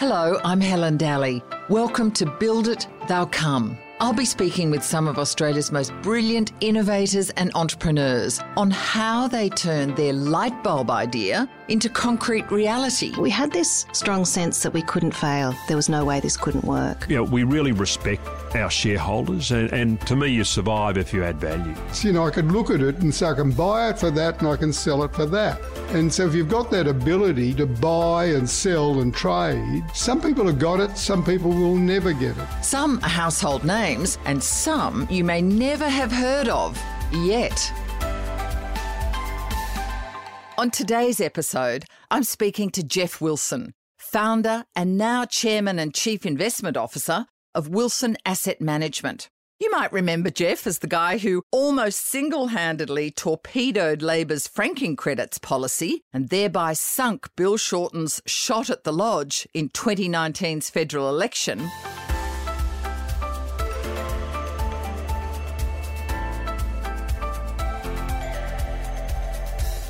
Hello, I'm Helen Dalley. Welcome to Build It, They'll Come. I'll be speaking with some of Australia's most brilliant innovators and entrepreneurs on how they turned their light bulb idea into concrete reality. We had this strong sense that we couldn't fail. There was no way this couldn't work. You know, we really respect our shareholders, and, and to me, you survive if you add value. So, you know, I can look at it and say I can buy it for that and I can sell it for that. And so, if you've got that ability to buy and sell and trade, some people have got it, some people will never get it. Some are household names, and some you may never have heard of yet. On today's episode, I'm speaking to Geoff Wilson, founder and now chairman and chief investment officer of Wilson Asset Management. You might remember Geoff as the guy who almost single handedly torpedoed Labor's franking credits policy and thereby sunk Bill Shorten's shot at the Lodge in 2019's federal election.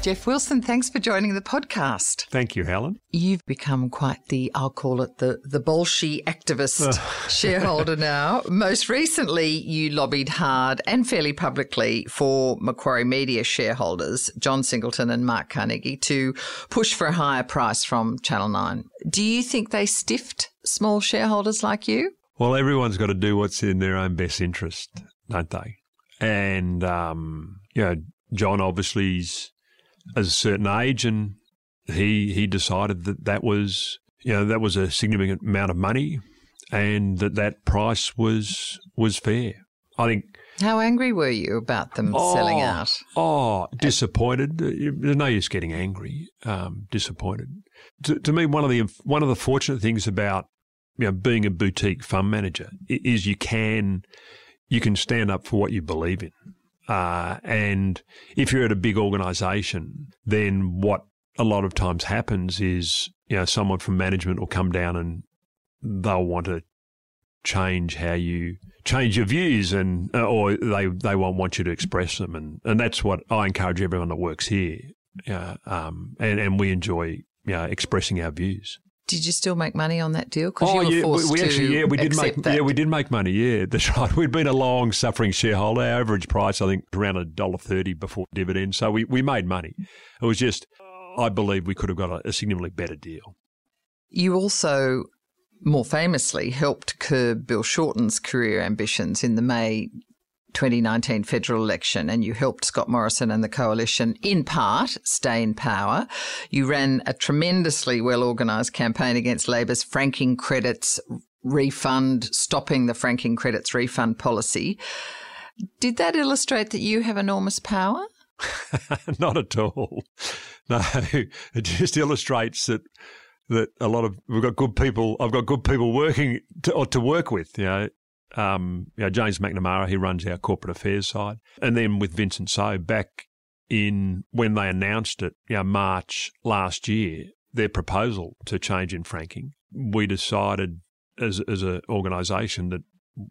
Geoff Wilson, thanks for joining the podcast. Thank you, Helen. You've become quite the, I'll call it the, the Bolshi activist shareholder now. Most recently, you lobbied hard and fairly publicly for Macquarie Media shareholders, John Singleton and Mark Carnegie, to push for a higher price from Channel 9. Do you think they stiffed small shareholders like you? Well, everyone's got to do what's in their own best interest, don't they? And, um, you know, John obviously's at a certain age, and he he decided that that was you know that was a significant amount of money, and that that price was was fair. I think. How angry were you about them oh, selling out? Oh, disappointed. There's no use getting angry. Um, disappointed. To, to me, one of the one of the fortunate things about you know being a boutique fund manager is you can you can stand up for what you believe in. Uh, and if you're at a big organization, then what a lot of times happens is, you know, someone from management will come down and they'll want to change how you change your views and uh, or they they won't want you to express them. And and that's what I encourage everyone that works here uh, um, and and we enjoy you know, expressing our views did you still make money on that deal? Because oh, you were yeah, we actually, yeah, we did make, that. yeah, we did make money. Yeah, that's right. We'd been a long suffering shareholder. Our average price, I think, around a dollar thirty before dividend. So we, we made money. It was just, I believe we could have got a, a significantly better deal. You also, more famously, helped curb Bill Shorten's career ambitions in the May 2019 federal election and you helped Scott Morrison and the coalition in part stay in power. You ran a tremendously well organised campaign against Labor's franking credits refund, stopping the franking credits refund policy. Did that illustrate that you have enormous power? Not at all. No, it just illustrates that that a lot of we've got good people. I've got good people working to, or to work with. You know, um, you know, James McNamara, he runs our corporate affairs side. And then with Vincent So back in when they announced it, you know, March last year, their proposal to change in franking, we decided as, as an organisation that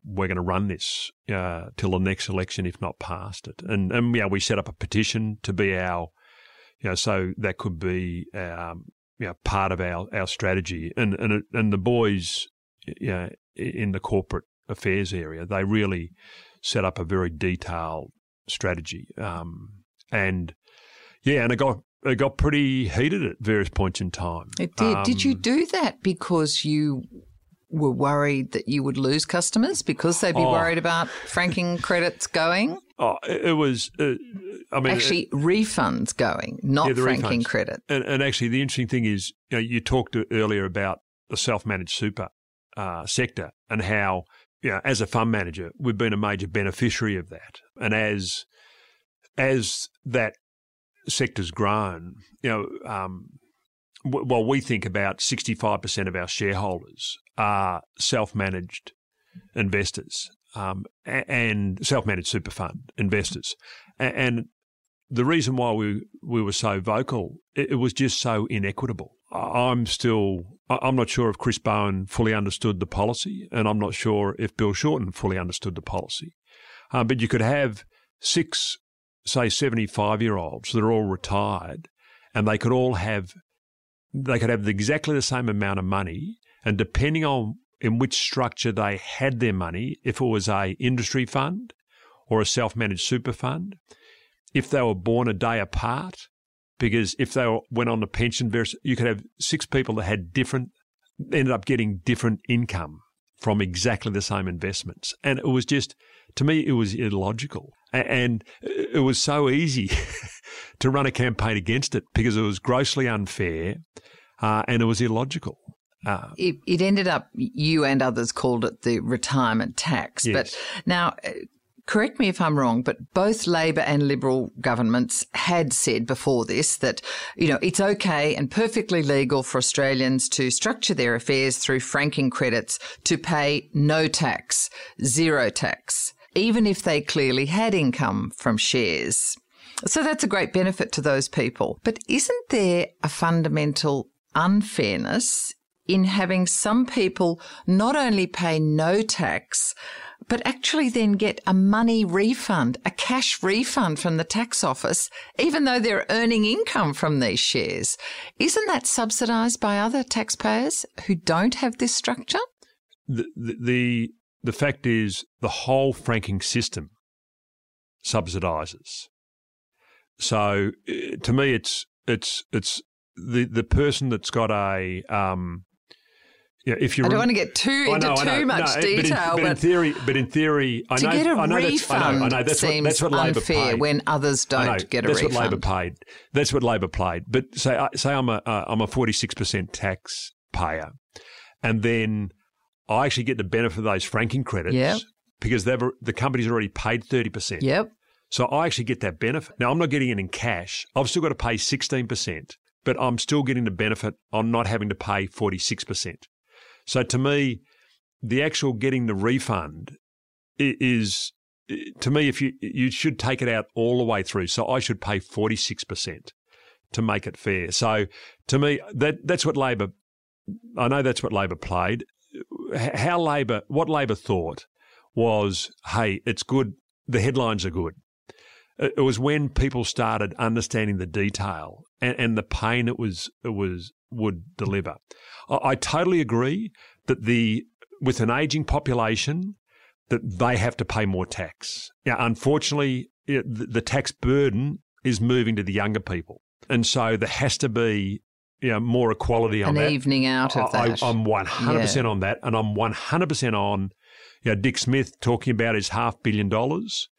we're going to run this uh, till the next election, if not past it. And, and you know, we set up a petition to be our, you know, so that could be um, you know, part of our, our strategy. And, and, and the boys, you know, in the corporate affairs area, they really set up a very detailed strategy. Um, and yeah, and it got it got pretty heated at various points in time. It did. Um, did you um, do that because you were worried that you would lose customers because they'd be oh, worried about franking credits going? Oh, it was. Uh, I mean, actually, it, refunds going, not yeah, franking refunds. credit. And, and, actually, the interesting thing is, you know, you talked earlier about the self-managed super uh, sector and how you know, as a fund manager, we've been a major beneficiary of that. And as as that sector's grown, you know, um, w- well, we think about sixty five percent of our shareholders are self managed investors um, and self managed super fund investors, and the reason why we we were so vocal, it was just so inequitable. I'm still, I'm not sure if Chris Bowen fully understood the policy, and I'm not sure if Bill Shorten fully understood the policy. Um, but you could have six, say, 75 year olds that are all retired, and they could all have, they could have exactly the same amount of money, and depending on in which structure they had their money, if it was a industry fund or a self-managed super fund, if they were born a day apart, because if they were, went on a pension, you could have six people that had different, ended up getting different income from exactly the same investments. And it was just, to me, it was illogical. And it was so easy to run a campaign against it because it was grossly unfair uh, and it was illogical. Uh, it, it, ended up, you and others called it the retirement tax. Yes. But now, correct me if I'm wrong, but both Labor and Liberal governments had said before this that, you know, it's okay and perfectly legal for Australians to structure their affairs through franking credits to pay no tax, zero tax, even if they clearly had income from shares. So that's a great benefit to those people. But isn't there a fundamental unfairness in having some people not only pay no tax, but actually then get a money refund, a cash refund from the tax office, even though they're earning income from these shares. Isn't that subsidised by other taxpayers who don't have this structure? The, the, the, fact is, the whole franking system subsidises. So uh, to me, it's it's it's the the person that's got a um, yeah, if you I don't want to get too into know, too much no, detail, but in, but in, theory, but in theory, I to know, get a I know refund I know, I know, that's seems what, that's what Labor unfair paid. when others don't get a that's refund. That's what Labor paid. That's what Labor paid. But say say I'm a am uh, a forty six percent tax payer, and then I actually get the benefit of those franking credits yep. because they've the company's already paid thirty percent. Yep. So I actually get that benefit. Now I'm not getting it in cash. I've still got to pay sixteen percent, but I'm still getting the benefit on not having to pay forty six percent. So to me, the actual getting the refund is to me if you you should take it out all the way through. So I should pay forty six percent to make it fair. So to me, that that's what Labor. I know that's what Labor played. How Labor, what Labor thought was, hey, it's good. The headlines are good. It was when people started understanding the detail and, and the pain it was it was would deliver. I, I totally agree that the with an aging population that they have to pay more tax. Now, unfortunately, it, the, the tax burden is moving to the younger people, and so there has to be you know, more equality on An that. An evening out of I, that. I, am 100% yeah. on that. And I'm 100% on you know, Dick Smith talking about his half billion dollars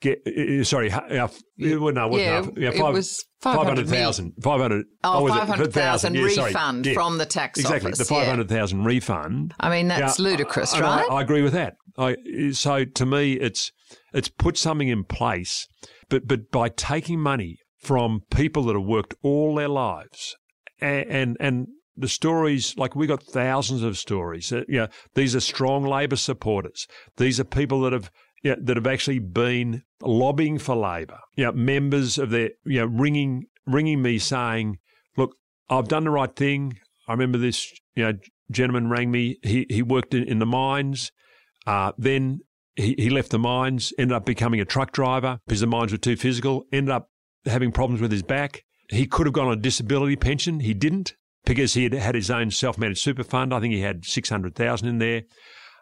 get uh, sorry, uh, uh, well, no, it yeah, yeah, five, it was 500,000. 500, oh, 500,000 yeah, refund yeah, from the tax exactly, office. Exactly, the 500,000 refund. I mean, that's ludicrous, I, right? I, I, agree with that. I, so to me, it's it's put something in place, but but by taking money from people that have worked all their lives and, and, and the stories, like we got thousands of stories. Uh, you know, these are strong Labor supporters. These are people that have you know, that have actually been lobbying for Labor. You know, members of their, you know, ringing ringing me saying, "Look, I've done the right thing." I remember this, you know, gentleman rang me. He he worked in, in the mines. Uh, then he, he left the mines, ended up becoming a truck driver because the mines were too physical. Ended up having problems with his back. He could have gone on a disability pension. He didn't because he had had his own self-managed super fund. I think he had six hundred thousand in there.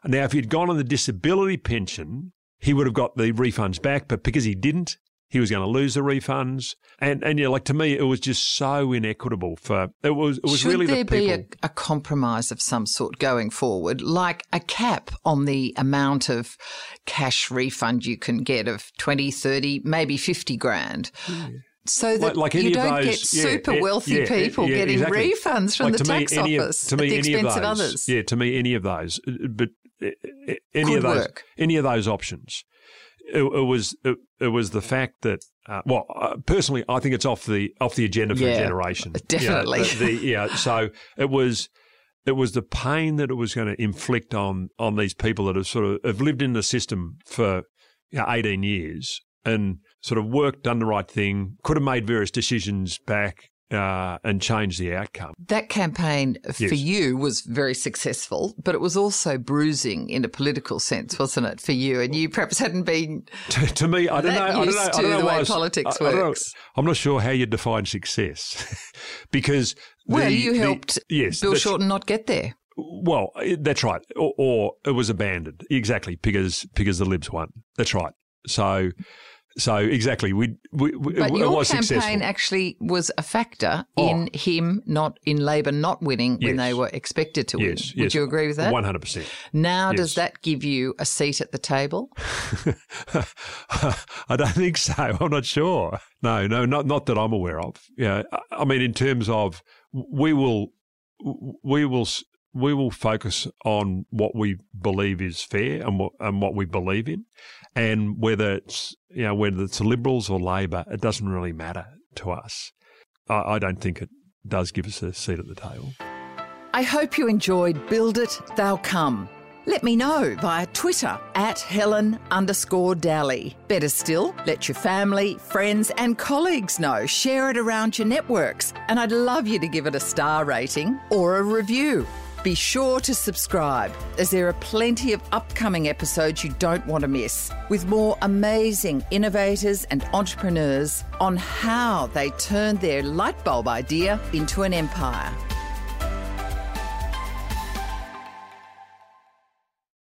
Now, if he'd gone on the disability pension, he would have got the refunds back, but because he didn't, he was going to lose the refunds. And and yeah, like to me, it was just so inequitable. For it was it was Should really there the be a, a, compromise of some sort going forward, like a cap on the amount of cash refund you can get of 20, 30, maybe 50 grand? Yeah so that like, like you don't those, get super yeah, wealthy yeah, people yeah, getting exactly. refunds from like the tax me, office of, to me, at the expense of, those, others. Yeah, to me, any of those. But any Could of those work. any of those options. It, it was it, it, was the fact that uh, well uh, personally I think it's off the off the agenda for yeah, a generation definitely you know, the, the, yeah so it was it was the pain that it was going to inflict on on these people that have sort of have lived in the system for you know, 18 years and sort of worked done the right thing could have made various decisions back uh, and change the outcome. That campaign yes. for you was very successful, but it was also bruising in a political sense, wasn't it, for you? And you perhaps hadn't been to, to me. I don't know. I don't know. I don't know the way was, politics I, works. I am not sure how you define success, because well, the, you helped the, yes, Bill Shorten not get there. well, that's right. Or, or, it was abandoned. Exactly, because because the Libs won. That's right. So so exactly, we, we, we but your was campaign successful. actually was a factor Oh. in him not in Labor not winning when they were expected to yes, win. Would yes, you agree with that? One hundred percent. Now, does that give you a seat at the table? I don't think so. I'm not sure. No, no, not not that I'm aware of. Yeah, I- I mean, in terms of we will, we will, we will focus on what we believe is fair and what and what we believe in, and whether it's you know whether it's Liberals or Labor, it doesn't really matter to us. I, I don't think it does give us a seat at the table. I hope you enjoyed Build It, They'll Come. Let me know via Twitter at Helen underscore Dalley. Better still, let your family, friends, and colleagues know. Share it around your networks. And I'd love you to give it a star rating or a review. Be sure to subscribe, as there are plenty of upcoming episodes you don't want to miss, with more amazing innovators and entrepreneurs on how they turned their light bulb idea into an empire.